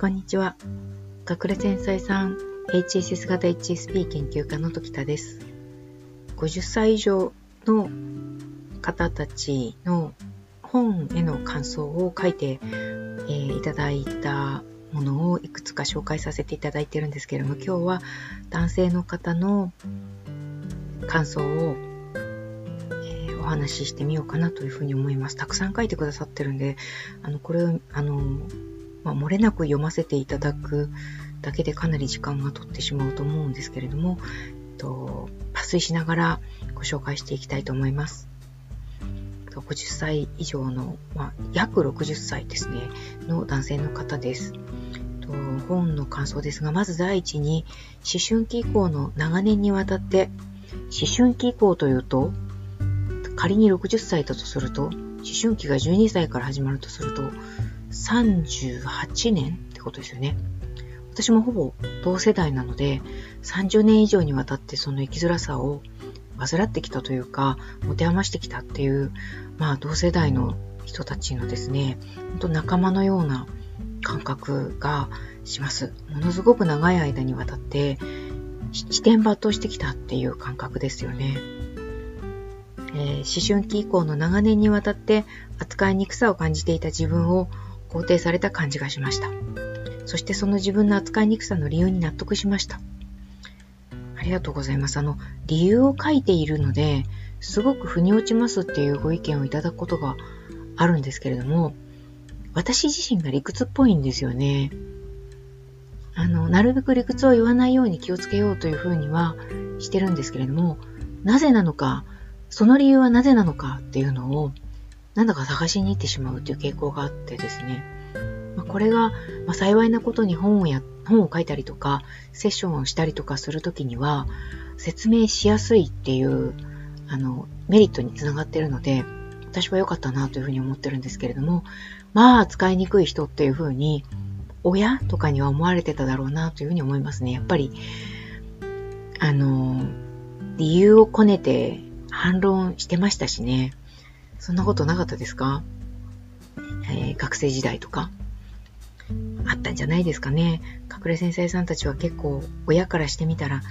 こんにちは。隠れ繊細さん HSS 型 HSP 研究家の時田です。50歳以上の方たちの本への感想を書いて、えー、いただいたものをいくつか紹介させていただいてるんですけれども、今日は男性の方の感想をお話ししてみようかなというふうに思います。たくさん書いてくださってるんで、あの、これを、あの、まあ、漏れなく読ませていただくだけでかなり時間が取ってしまうと思うんですけれども、えっと、抜粋しながらご紹介していきたいと思います。50歳以上の、まあ、約60歳ですね、の男性の方です。本の感想ですが、まず第一に、思春期以降の長年にわたって、思春期以降というと、仮に60歳だとすると、思春期が12歳から始まるとすると、38年ってことですよね。私もほぼ同世代なので、30年以上にわたってその生きづらさを患ってきたというか、持て余してきたっていう、まあ同世代の人たちのですね、本当仲間のような感覚がします。ものすごく長い間にわたって、視点抜刀してきたっていう感覚ですよね。えー、思春期以降の長年にわたって扱いにくさを感じていた自分を肯定された感じがしました。そしてその自分の扱いにくさの理由に納得しました。ありがとうございます。あの、理由を書いているので、すごく腑に落ちますっていうご意見をいただくことがあるんですけれども、私自身が理屈っぽいんですよね。あの、なるべく理屈を言わないように気をつけようというふうにはしてるんですけれども、なぜなのか、その理由はなぜなのかっていうのを、なんだか探しに行ってしまうという傾向があってですね。まあ、これが、まあ、幸いなことに本をや、本を書いたりとか、セッションをしたりとかするときには、説明しやすいっていう、あの、メリットにつながっているので、私は良かったなというふうに思ってるんですけれども、まあ、使いにくい人っていうふうに、親とかには思われてただろうなというふうに思いますね。やっぱり、あの、理由をこねて反論してましたしね。そんなことなかったですか、えー、学生時代とか？あったんじゃないですかね。隠れ先生さんたちは結構親からしてみたら、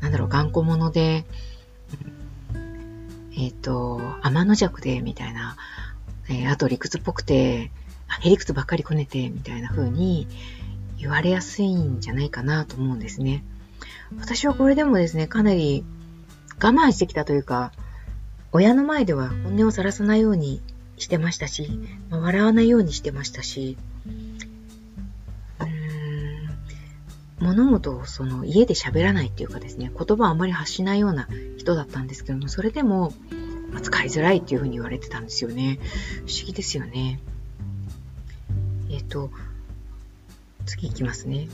なんだろう、頑固者で、えっ、ー、と、天の弱で、みたいな、えー、あと理屈っぽくて、へりくつばっかりこねて、みたいな風に言われやすいんじゃないかなと思うんですね。私はこれでもですね、かなり我慢してきたというか、親の前では本音をさらさないようにしてましたし、まあ、笑わないようにしてましたし、うーん、物事をその家で喋らないっていうかですね、言葉をあまり発しないような人だったんですけども、それでも、まあ、使いづらいっていうふうに言われてたんですよね。不思議ですよね。えっ、と、次いきますね。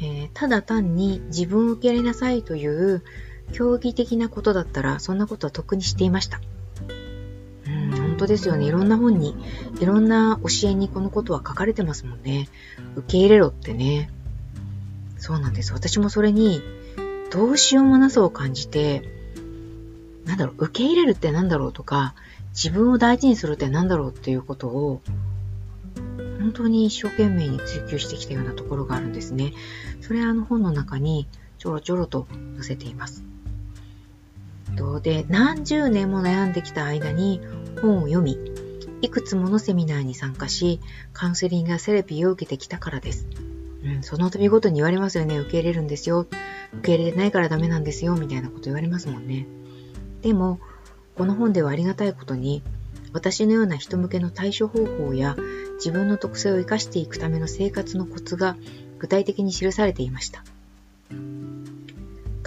えー、ただ単に自分を受け入れなさいという競技的なことだったら、そんなことは特にしていました。うん、本当ですよね。いろんな本に、いろんな教えにこのことは書かれてますもんね。受け入れろってね。そうなんです。私もそれに、どうしようもなさを感じて、なんだろう、受け入れるってなんだろうとか、自分を大事にするってなんだろうっていうことを、本当に一生懸命に追求してきたようなところがあるんですね。それはあの本の中にちょろちょろと載せています。で、何十年も悩んできた間に本を読み、いくつものセミナーに参加し、カウンセリングやセラピーを受けてきたからです。うん、その度ごとに言われますよね。受け入れるんですよ。受け入れてないからダメなんですよ。みたいなこと言われますもんね。でも、この本ではありがたいことに、私のような人向けの対処方法や自分の特性を生かしていくための生活のコツが具体的に記されていました。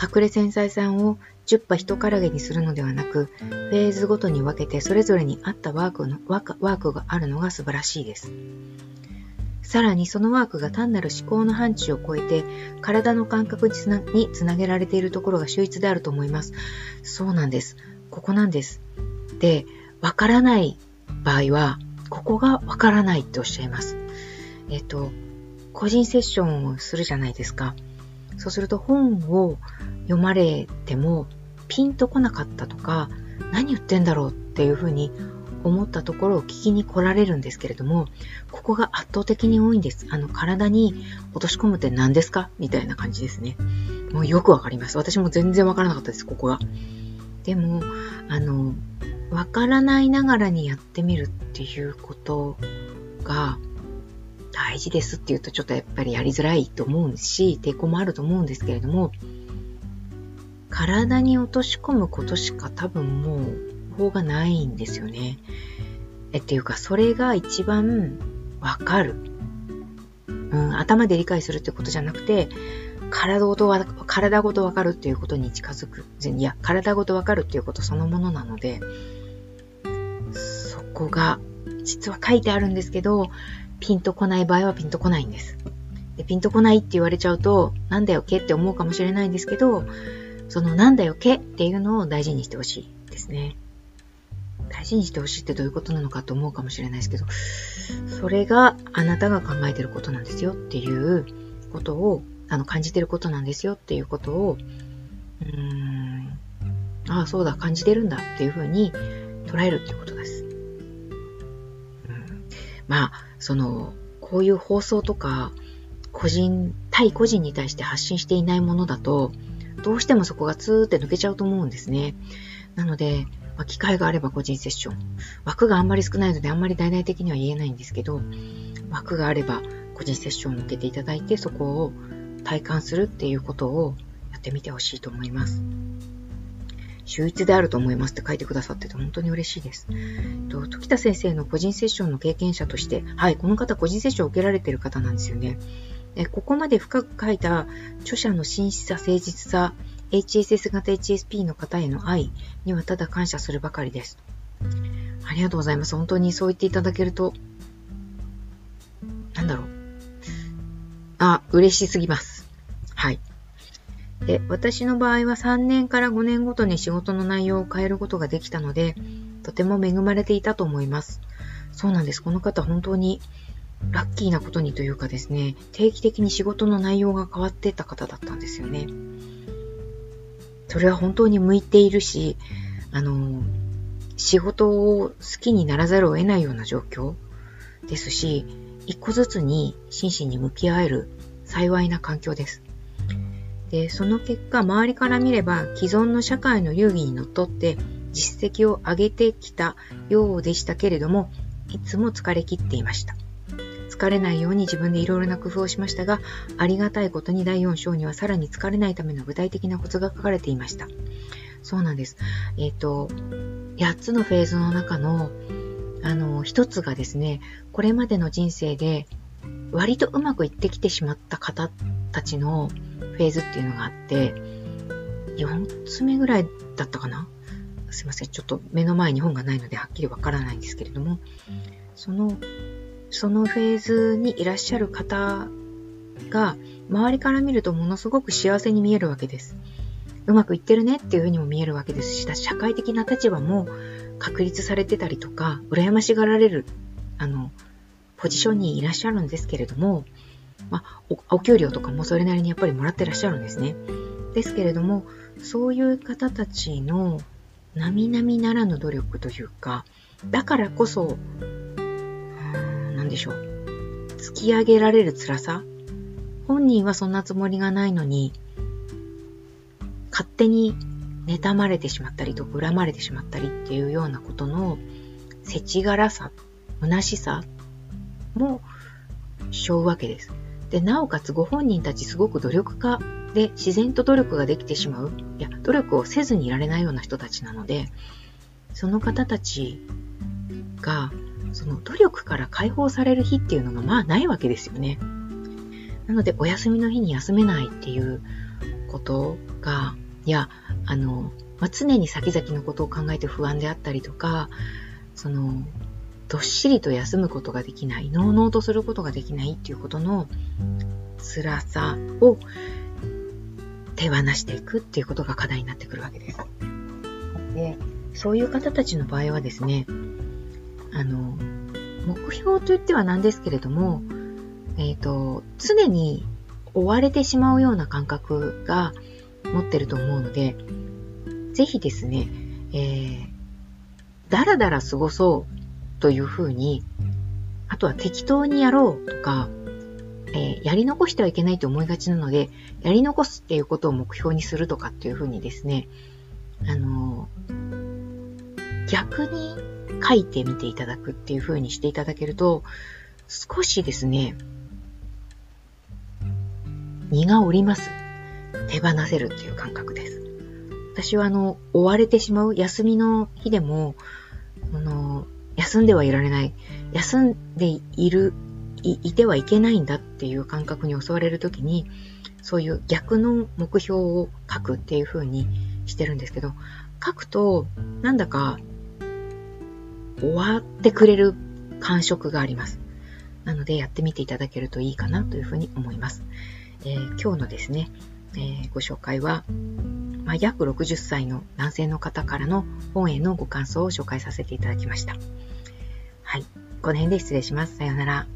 隠れ繊細さんを10羽一からげにするのではなく、フェーズごとに分けてそれぞれに合ったワークのワークがあるのが素晴らしいです。さらにそのワークが単なる思考の範疇を超えて体の感覚につなにつなげられているところが秀逸であると思います。そうなんです。ここなんです。で、わからない場合は、ここがわからないっておっしゃいます。えっと、個人セッションをするじゃないですか。そうすると本を読まれてもピンとこなかったとか、何言ってんだろうっていうふうに思ったところを聞きに来られるんですけれども、ここが圧倒的に多いんです。あの、体に落とし込むって何ですか？みたいな感じですね。もうよくわかります。私も全然わからなかったです、ここが。でも、あの、わからないながらにやってみるっていうことが大事ですって言うとちょっとやっぱりやりづらいと思うし、抵抗もあると思うんですけれども、体に落とし込むことしか多分もう方がないんですよね。えっていうか、それが一番わかる。うん、頭で理解するってことじゃなくて、体ごとわ、体ごとわかるっていうことに近づく。いや、体ごとわかるっていうことそのものなので、そこが、実は書いてあるんですけど、ピンとこない場合はピンとこないんです。でピンとこないって言われちゃうと、なんだよ、け？って思うかもしれないんですけど、そのなんだよけ？っていうのを大事にしてほしいですね。大事にしてほしいってどういうことなのかと思うかもしれないですけど、それがあなたが考えてることなんですよっていうことを、あの、感じてることなんですよっていうことを、うーん、ああ、そうだ、感じてるんだっていうふうに捉えるっていうことです。うん、まあ、その、こういう放送とか、個人、対個人に対して発信していないものだと、どうしてもそこがツーって抜けちゃうと思うんですね。なので、まあ、機会があれば個人セッション。枠があんまり少ないのであんまり大々的には言えないんですけど、枠があれば個人セッションを受けていただいて、そこを体感するっていうことをやってみてほしいと思います。秀逸であると思いますって書いてくださってて本当に嬉しいです。と時田先生の個人セッションの経験者として、はい、この方個人セッションを受けられている方なんですよね。えここまで深く書いた著者の真摯さ、誠実さ、HSS 型 HSP の方への愛にはただ感謝するばかりです。ありがとうございます。本当にそう言っていただけると、なんだろう。あ、嬉しすぎます。で、私の場合は3年から5年ごとに仕事の内容を変えることができたので、とても恵まれていたと思います。そうなんです。この方本当にラッキーなことにというかですね、定期的に仕事の内容が変わってた方だったんですよね。それは本当に向いているし、あの、仕事を好きにならざるを得ないような状況ですし、一個ずつに真摯に向き合える幸いな環境です。で、その結果、周りから見れば既存の社会の流儀にのっとって実績を上げてきたようでしたけれども、いつも疲れ切っていました。疲れないように自分でいろいろな工夫をしましたが、ありがたいことに第4章にはさらに疲れないための具体的なコツが書かれていました。そうなんです。えっ、ー、と、8つのフェーズの中の、あの、1つがですね、これまでの人生で割とうまくいってきてしまった方たちのフェーズっていうのがあって、4つ目ぐらいだったかな？すいません。ちょっと目の前に本がないのではっきりわからないんですけれども、そのそのフェーズにいらっしゃる方が、周りから見るとものすごく幸せに見えるわけです。うまくいってるねっていうふうにも見えるわけですし、社会的な立場も確立されてたりとか、羨ましがられる、あの、ポジションにいらっしゃるんですけれども、まあ、お給料とかもそれなりにやっぱりもらってらっしゃるんですね。ですけれども、そういう方たちの並々ならぬ努力というか、だからこそ何でしょう。突き上げられる辛さ本人はそんなつもりがないのに、勝手に妬まれてしまったりとか恨まれてしまったりっていうようなことの世知辛さ、虚しさもしょうわけです。で、なおかつご本人たちすごく努力家で自然と努力ができてしまう。いや、努力をせずにいられないような人たちなので、その方たちがその努力から解放される日っていうのがまあないわけですよね。なので、お休みの日に休めないっていうことが、いや、あの、まあ、常に先々のことを考えて不安であったりとか、その、どっしりと休むことができない、のうのうとすることができないっていうことの辛さを手放していくっていうことが課題になってくるわけです。で、そういう方たちの場合はですね、あの、目標と言ってはなんですけれども、えっ、ー、と、常に追われてしまうような感覚が持ってると思うので、ぜひですね、えー、だらだら過ごそうというふうに、あとは適当にやろうとか、えー、やり残してはいけないと思いがちなので、やり残すっていうことを目標にするとかっていうふうにですね、あのー、逆に書いてみていただくっていうふうにしていただけると、少しですね、荷が下ります。手放せるっていう感覚です。私はあの、追われてしまう休みの日でも、あの、休んではいられない。休んでいる、いいてはいけないんだっていう感覚に襲われるときに、そういう逆の目標を書くっていう風にしてるんですけど、書くと、なんだか、終わってくれる感触があります。なので、やってみていただけるといいかなというふうに思います。えー、今日のですね、えー、ご紹介は、まあ、約60歳の男性の方からの本へのご感想を紹介させていただきました。はい。この辺で失礼します。さようなら。